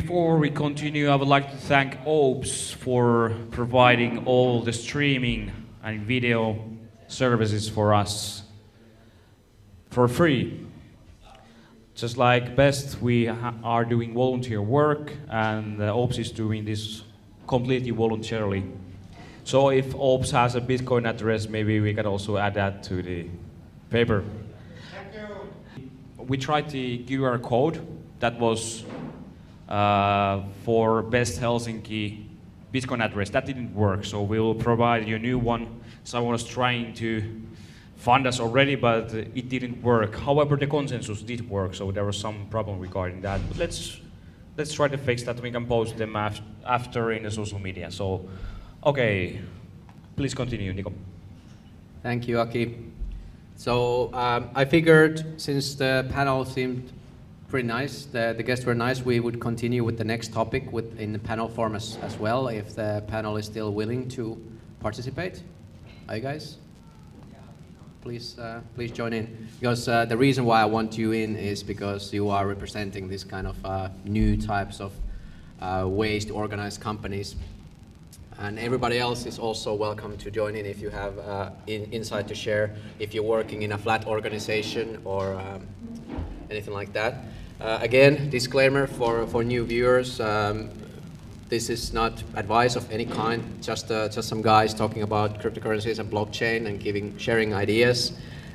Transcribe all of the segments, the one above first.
before we continue, I would like to thank OPS for providing all the streaming and video services for us for free. Just like Best, we ha- are doing volunteer work, and uh, OPS is doing this completely voluntarily. So if OPS has a Bitcoin address, maybe we can also add that to the paper. Thank you. We tried the QR code that was uh, for Best Helsinki Bitcoin address. That didn't work, so we'll provide you a new one. Someone was trying to fund us already, but it didn't work. However, the Konsensus did work, so there was some problem regarding that. But let's let's try to fix that. We can post them af- after in the social media. So, okay, please continue, Nico. Thank you, Aki. So um, I figured since the panel seemed pretty nice, the, the guests were nice, we would continue with the next topic with, in the panel form as, as well, if the panel is still willing to participate. Are you guys? Please, uh, please join in. Because uh, the reason why I want you in is because you are representing this kind of uh, new types of uh, ways to organize companies and everybody else is also welcome to join in if you have uh, in, insight to share, if you're working in a flat organization or um, anything like that. Uh, again, disclaimer for, for new viewers, um, this is not advice of any kind, just, uh, just some guys talking about cryptocurrencies and blockchain and giving, sharing ideas.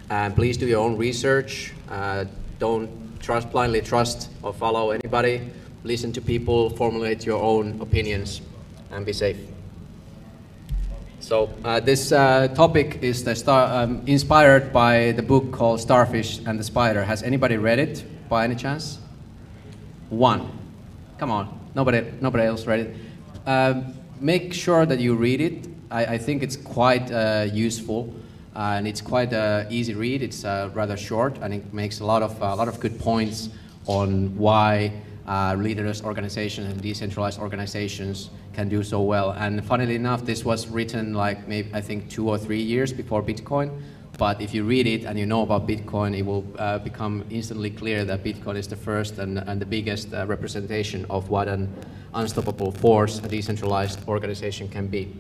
And please do your own research. Uh, don't trust, blindly trust or follow anybody. Listen to people, formulate your own opinions, and be safe. So uh, this uh, topic is star, um, inspired by the book called Starfish and the Spider. Has anybody read it by any chance? One. Come on, nobody, nobody else read it. Um, make sure that you read it. I, I think it's quite uh, useful uh, and it's quite an easy read. It's uh, rather short and it makes a lot of a lot of good points on why uh, leaderless organizations and decentralized organizations can do so well. And funnily enough, this was written like maybe I think two or three years before Bitcoin. But if you read it and you know about Bitcoin, it will uh, become instantly clear that Bitcoin is the first and, and the biggest uh, representation of what an unstoppable force a decentralized organization can be.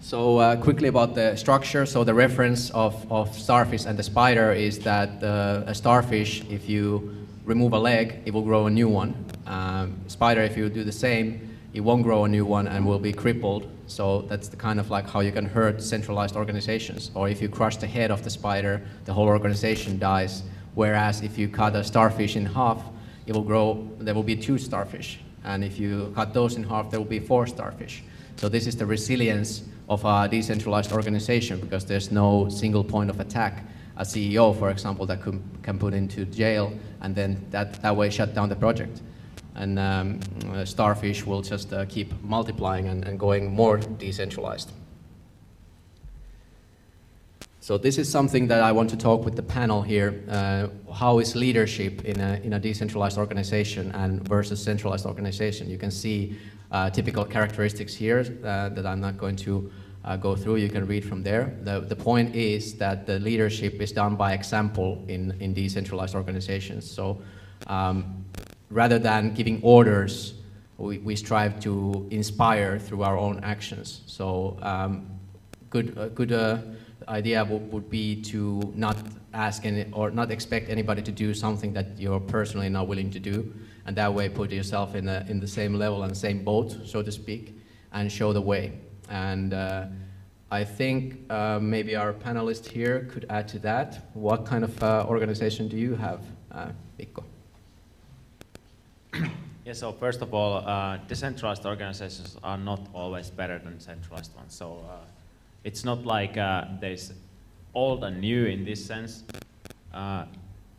So uh, quickly about the structure. So the reference of, of starfish and the spider is that uh, a starfish, if you remove a leg, it will grow a new one. Um, spider, if you do the same, it won't grow a new one and will be crippled. So that's the kind of like how you can hurt centralized organizations. Or if you crush the head of the spider, the whole organization dies. Whereas if you cut a starfish in half, it will grow, there will be two starfish. And if you cut those in half, there will be four starfish. So this is the resilience of a decentralized organization because there's no single point of attack. A CEO, for example, that can put into jail and then that, that way shut down the project. And um, uh, Starfish will just uh, keep multiplying and, and going more decentralized. So this is something that I want to talk with the panel here. Uh, how is leadership in a, in a decentralized organization and versus centralized organization? You can see uh, typical characteristics here uh, that I'm not going to uh, go through. You can read from there. The, the point is that the leadership is done by example in, in decentralized organizations. So um, rather than giving orders, we, we strive to inspire through our own actions. So um, good, uh, good uh, idea would, be to not ask any, or not expect anybody to do something that you're personally not willing to do, and that way put yourself in, a, in the same level and same boat, so to speak, and show the way. And uh, I think uh, maybe our panelist here could add to that. What kind of uh, organization do you have, uh, Mikko? Yeah, so first of all, uh, decentralized organizations are not always better than centralized ones. So uh, it's not like uh, there's old and new in this sense. Uh,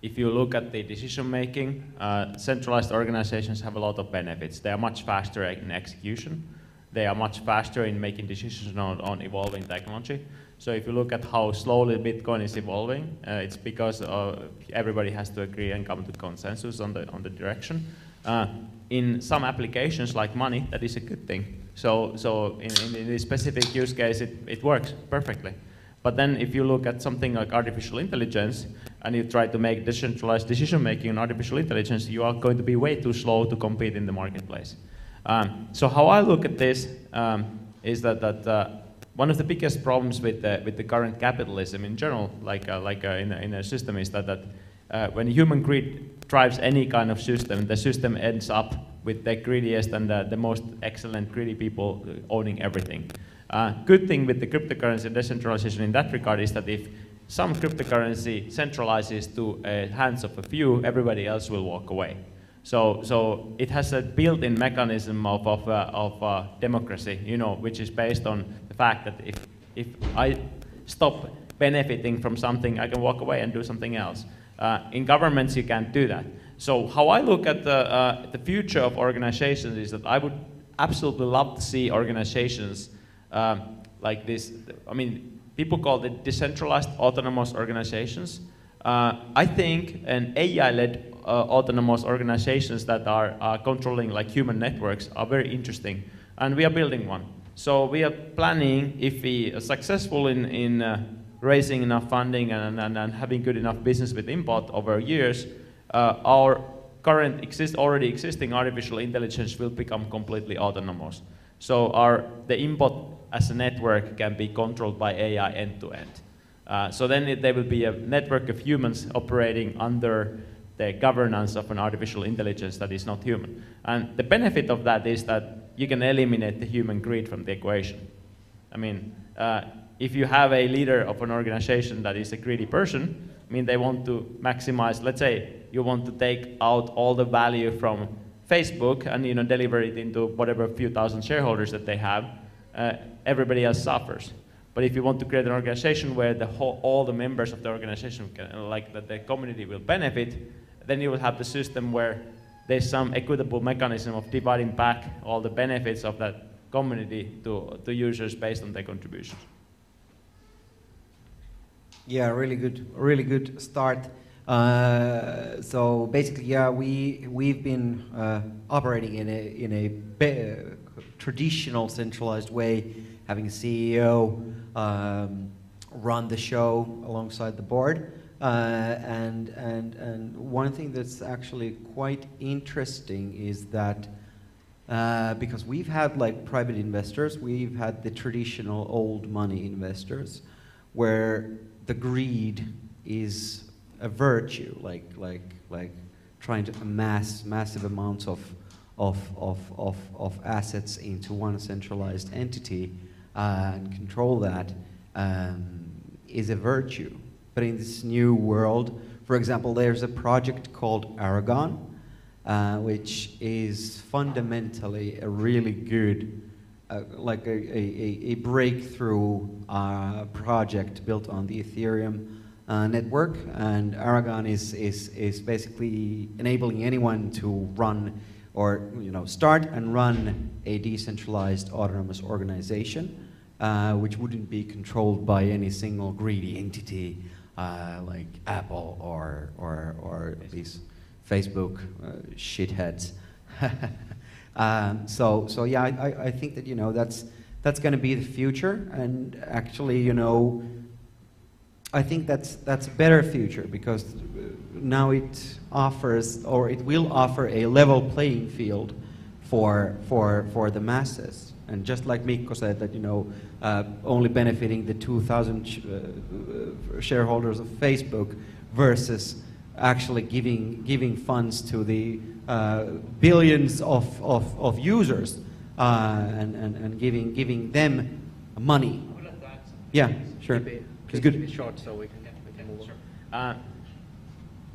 if you look at the decision making, uh, centralized organizations have a lot of benefits. They are much faster in execution. They are much faster in making decisions on, on evolving technology. So if you look at how slowly Bitcoin is evolving, uh, it's because everybody has to agree and come to consensus on the on the direction. In some applications like money, that is a good thing. So, so in, in, in this specific use case, it, it works perfectly. But then if you look at something like artificial intelligence and you try to make decentralized decision making in artificial intelligence, you are going to be way too slow to compete in the marketplace. Um, so how I look at this um, is that, that uh, one of the biggest problems with the, with the current capitalism in general, like, uh, like uh, in, a, in a system, is that, that uh, when human greed drives any kind of system, the system ends up with the greediest and the, the most excellent greedy people owning everything. Uh, good thing with the cryptocurrency decentralization in that regard is that if some cryptocurrency centralizes to uh, hands of a few, everybody else will walk away. So, so it has a built-in mechanism of, of, uh, of uh, democracy, you know, which is based on the fact that if, if I stop benefiting from something, I can walk away and do something else. Uh, in governments, you can't do that. So how I look at the, uh, the future of organizations is that I would absolutely love to see organizations um, like this. I mean, people call it decentralized autonomous organizations. Uh, I think an AI-led uh, autonomous organizations that are controlling like human networks are very interesting, and we are building one. So we are planning, if we are successful in, in uh, raising enough funding and, and, and, having good enough business with Inbot over years, uh, our current exist, already existing artificial intelligence will become completely autonomous. So our, the Inbot as a network can be controlled by AI end to end. Uh, so then it, there will be a network of humans operating under the governance of an artificial intelligence that is not human. And the benefit of that is that you can eliminate the human greed from the equation. I mean, uh, if you have a leader of an organization that is a greedy person, I mean, they want to maximize, let's say you want to take out all the value from Facebook and you know, deliver it into whatever few thousand shareholders that they have, uh, everybody else suffers. But if you want to create an organization where the whole, all the members of the organization, can, like that the community will benefit, then you will have the system where there's some equitable mechanism of dividing back all the benefits of that community to, to users based on their contributions. Yeah, really good, really good start. Uh, so basically, yeah, we we've been uh, operating in a in a traditional centralized way, having a CEO um, run the show alongside the board. Uh, and and and one thing that's actually quite interesting is that. Uh, because we've had like private investors, we've had the traditional old money investors, where the greed is a virtue, like, like, like trying to amass massive amounts of, of, of, of, of assets into one centralized entity uh, and control that um, is a virtue. But in this new world, for example, there's a project called Aragon, uh, which is fundamentally a really good uh, like a, a, a breakthrough uh, project built on the Ethereum uh, network. And Aragon is, is, is basically enabling anyone to run or you know, start and run a decentralized autonomous organization, uh, which wouldn't be controlled by any single greedy entity uh, like Apple or, or, or these Facebook shitheads. Um, so, so yeah, I, I think that you know that's that's going to be the future, and actually, you know, I think that's that's a better future because now it offers or it will offer a level playing field for for for the masses. And just like Mikko said, that you know, uh, only benefiting the 2,000 sh uh, shareholders of Facebook versus actually giving giving funds to the uh, billions of, of, of users uh, and, and, and giving, giving them money. Yeah, sure. Keep it, it's good. Keep it short so we can, we can move on. Uh,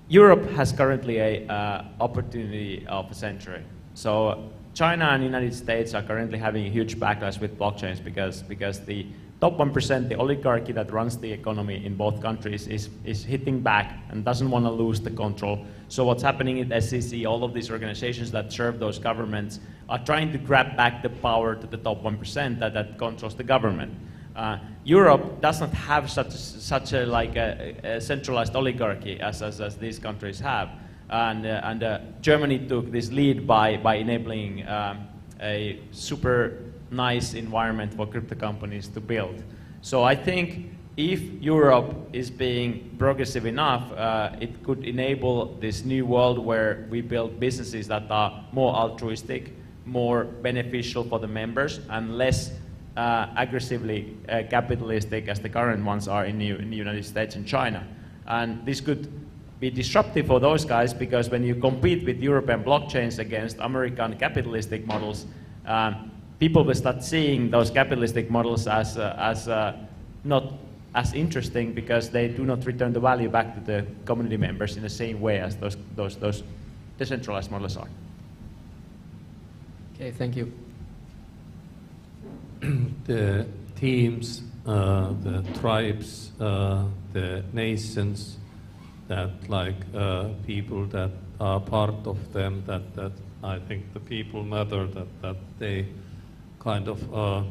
Europe has currently a uh, opportunity of a century. So China and the United States are currently having a huge backlash with blockchains because, because the top 1%, the oligarchy that runs the economy in both countries, is, is hitting back and doesn't want to lose the control. So what's happening in SEC, all of these organizations that serve those governments are trying to grab back the power to the top 1% that, that controls the government. Uh, Europe does not have such, such a, like a, a centralized oligarchy as, as, as, these countries have. And, uh, and uh, Germany took this lead by, by enabling um, a super nice environment for crypto companies to build. So I think if Europe is being progressive enough, uh, it could enable this new world where we build businesses that are more altruistic, more beneficial for the members, and less uh, aggressively uh, capitalistic as the current ones are in the, in the United States and China. And this could be disruptive for those guys because when you compete with European blockchains against American capitalistic models, um, people will start seeing those capitalistic models as, uh, as uh, not as interesting because they do not return the value back to the community members in the same way as those, those, those decentralized models are. Okay, thank you. the teams, uh, the tribes, uh, the nations, that like uh, people that are part of them, that, that I think the people matter, that, that they kind of uh,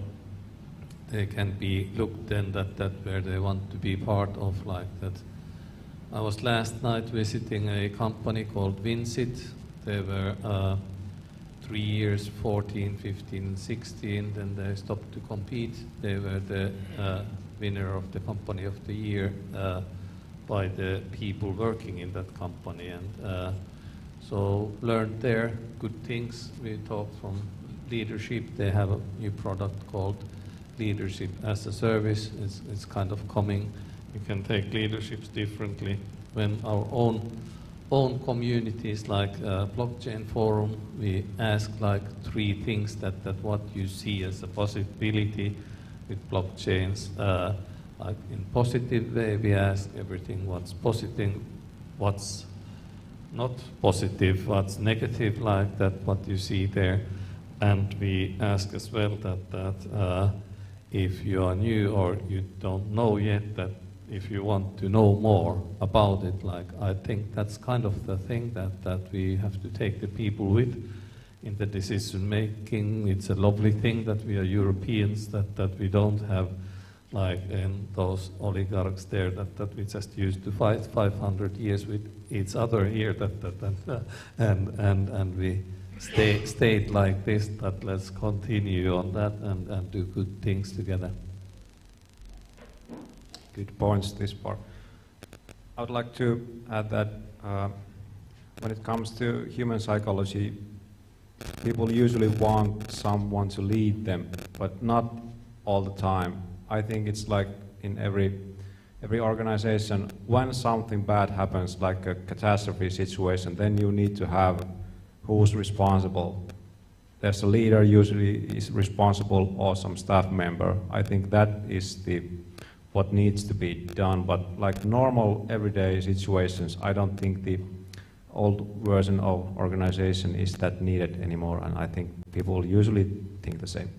they can be looked then that, that where they want to be part of like that. I was last night visiting a company called Vincit. They were uh, three years, 14, 15, 16, then they stopped to compete. They were the uh, winner of the company of the year uh, by the people working in that company. And uh, so learned there good things. We talked from leadership. They have a new product called leadership as a service. It's, it's kind of coming. You can take leaderships differently. When our own own communities like uh, blockchain forum, we ask like three things that, that what you see as a possibility with blockchains. Uh, like in positive way, we ask everything what's positive, what's not positive, what's negative, like that, what you see there. And we ask as well that, that uh, if you are new or you don't know yet that if you want to know more about it, like I think that's kind of the thing that, that we have to take the people with in the decision making. It's a lovely thing that we are Europeans, that, that we don't have like in those oligarchs there that, that we just used to fight 500 years with each other here that, that, that uh, and, and, and we stay, stayed like this, but let's continue on that and, and do good things together. Good points, this part. I would like to add that uh, when it comes to human psychology, people usually want someone to lead them, but not all the time. I think it's like in every every organization, when something bad happens, like a catastrophe situation, then you need to have who's responsible. There's a leader usually is responsible or some staff member. I think that is the what needs to be done. But like normal everyday situations, I don't think the old version of organization is that needed anymore. And I think people usually think the same.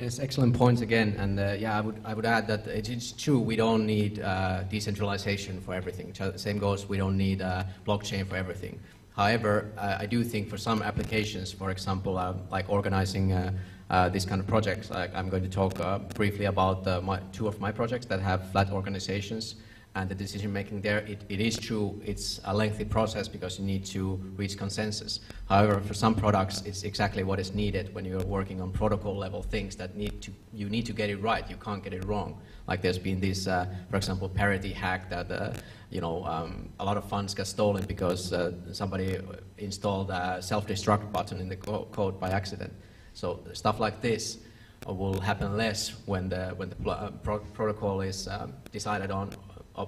Yes, excellent points again. And uh, yeah, I would, I would add that it's true we don't need uh, decentralization for everything. Same goes, we don't need uh, blockchain for everything. However, uh, I do think for some applications, for example, uh, like organizing uh, uh, these kind of projects, I'm going to talk briefly about my, two of my projects that have flat organizations and the decision making there, it, it is true, it's a lengthy process because you need to reach consensus. However, for some products, it's exactly what is needed when you're working on protocol level things that need to, you need to get it right, you can't get it wrong. Like there's been this, uh, for example, parity hack that, uh, you know, um, a lot of funds got stolen because uh, somebody installed a self-destruct button in the co code by accident. So stuff like this will happen less when the, when the uh, pro protocol is um, decided on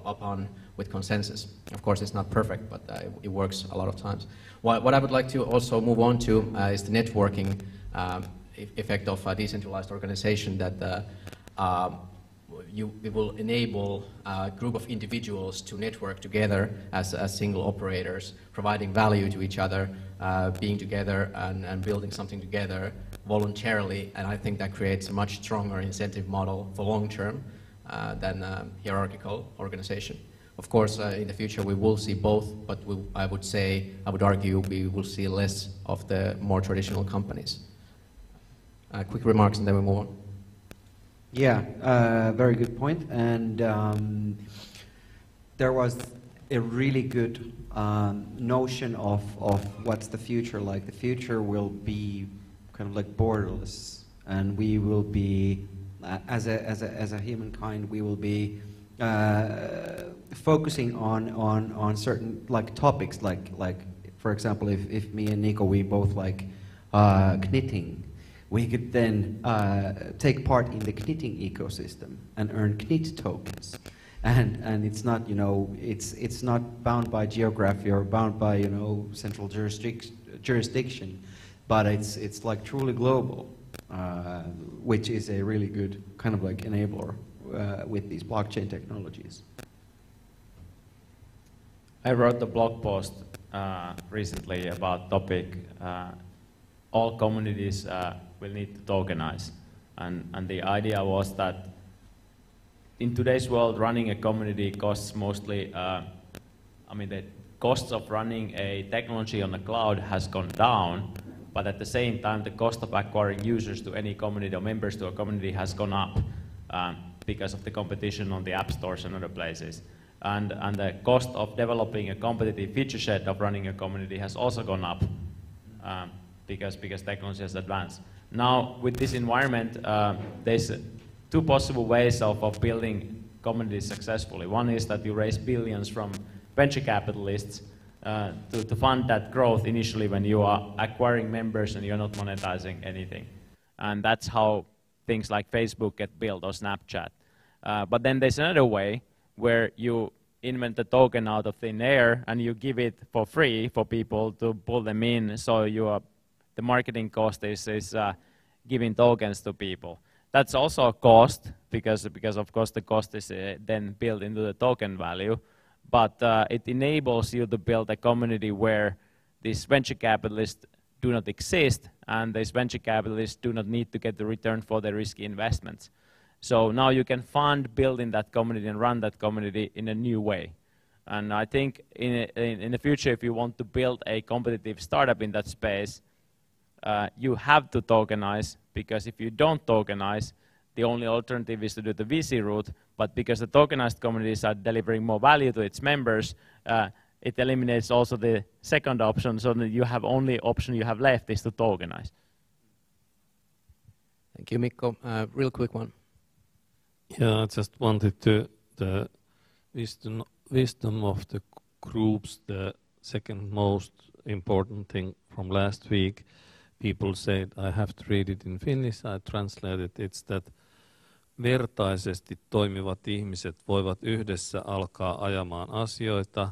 upon with consensus. Of course, it's not perfect, but uh, it works a lot of times. What, what, I would like to also move on to uh, is the networking um, effect of a decentralized organization that uh, um, you, it will enable a group of individuals to network together as, as single operators, providing value to each other, uh, being together and, and building something together voluntarily. And I think that creates a much stronger incentive model for long term than a hierarchical organization. Of course, uh, in the future we will see both, but we, I would say, I would argue we will see less of the more traditional companies. Uh, quick remarks and then we move on. Yeah, uh, very good point. And um, there was a really good um, notion of, of what's the future like. The future will be kind of like borderless, and we will be as a as a as a humankind, we will be uh, focusing on on on certain like topics, like like for example, if if me and Nico we both like uh, knitting, we could then uh, take part in the knitting ecosystem and earn knit tokens. And and it's not you know it's it's not bound by geography or bound by you know central jurisdic- jurisdiction, but it's it's like truly global, uh, which is a really good kind of like enabler uh, with these blockchain technologies. I wrote a blog post uh, recently about topic. Uh, all communities uh, will need to tokenize, and and the idea was that in today's world, running a community costs mostly, I mean, the costs of running a technology on the cloud has gone down, but at the same time, the cost of acquiring users to any community or members to a community has gone up um, because of the competition on the app stores and other places. And, and the cost of developing a competitive feature set of running a community has also gone up um, because, because technology has advanced. Now, with this environment, uh, there's two possible ways of, of building communities successfully. One is that you raise billions from venture capitalists uh, to, to fund that growth initially when you are acquiring members and you're not monetizing anything. And that's how things like Facebook get built or Snapchat. Uh, but then there's another way where you invent a token out of thin air and you give it for free for people to pull them in. So you are, the marketing cost is, is uh, giving tokens to people. That's also a cost because, because of course the cost is uh, then built into the token value. But uh, it enables you to build a community where these venture capitalists do not exist and these venture capitalists do not need to get the return for their risky investments. So now you can fund building that community and run that community in a new way. And I think in, in, in the future, if you want to build a competitive startup in that space, uh, you have to tokenize because if you don't tokenize, the only alternative is to do the VC route. But because the tokenized communities are delivering more value to its members, uh, it eliminates also the second option, so that you have only option you have left is to tokenize. Thank you, Mikko. Uh, real quick one. Yeah, I just wanted to the wisdom wisdom of the groups. The second most important thing from last week people said, I have to read it in Finnish, I translated, it. it's that vertaisesti toimivat ihmiset voivat yhdessä alkaa ajamaan asioita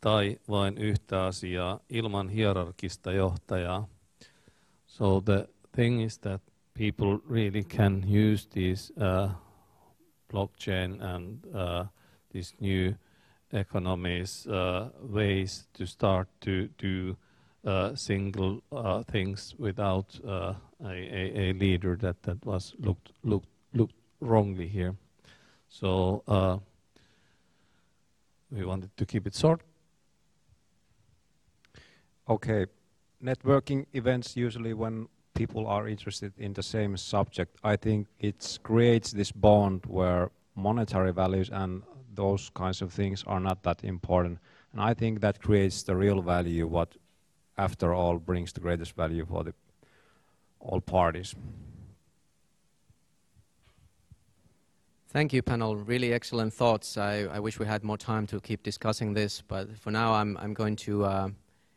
tai vain yhtä asiaa ilman hierarkista johtajaa. So the thing is that people really can use these uh, blockchain and uh, these new economies uh, ways to start to do uh, single uh, things without uh, a, a, leader that, that was looked looked wrongly here. So uh, we wanted to keep it short. Okay, networking events usually when people are interested in the same subject, I think it creates this bond where monetary values and those kinds of things are not that important. And I think that creates the real value what after all, brings the greatest value for the all parties. Thank you, panel. Really excellent thoughts. I, I, wish we had more time to keep discussing this, but for now, I'm, I'm going to uh,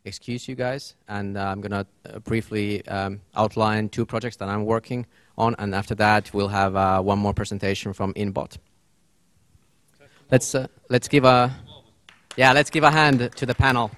excuse you guys, and uh, I'm going to uh, briefly um, outline two projects that I'm working on, and after that, we'll have uh, one more presentation from Inbot. Let's uh, let's give a yeah, let's give a hand to the panel.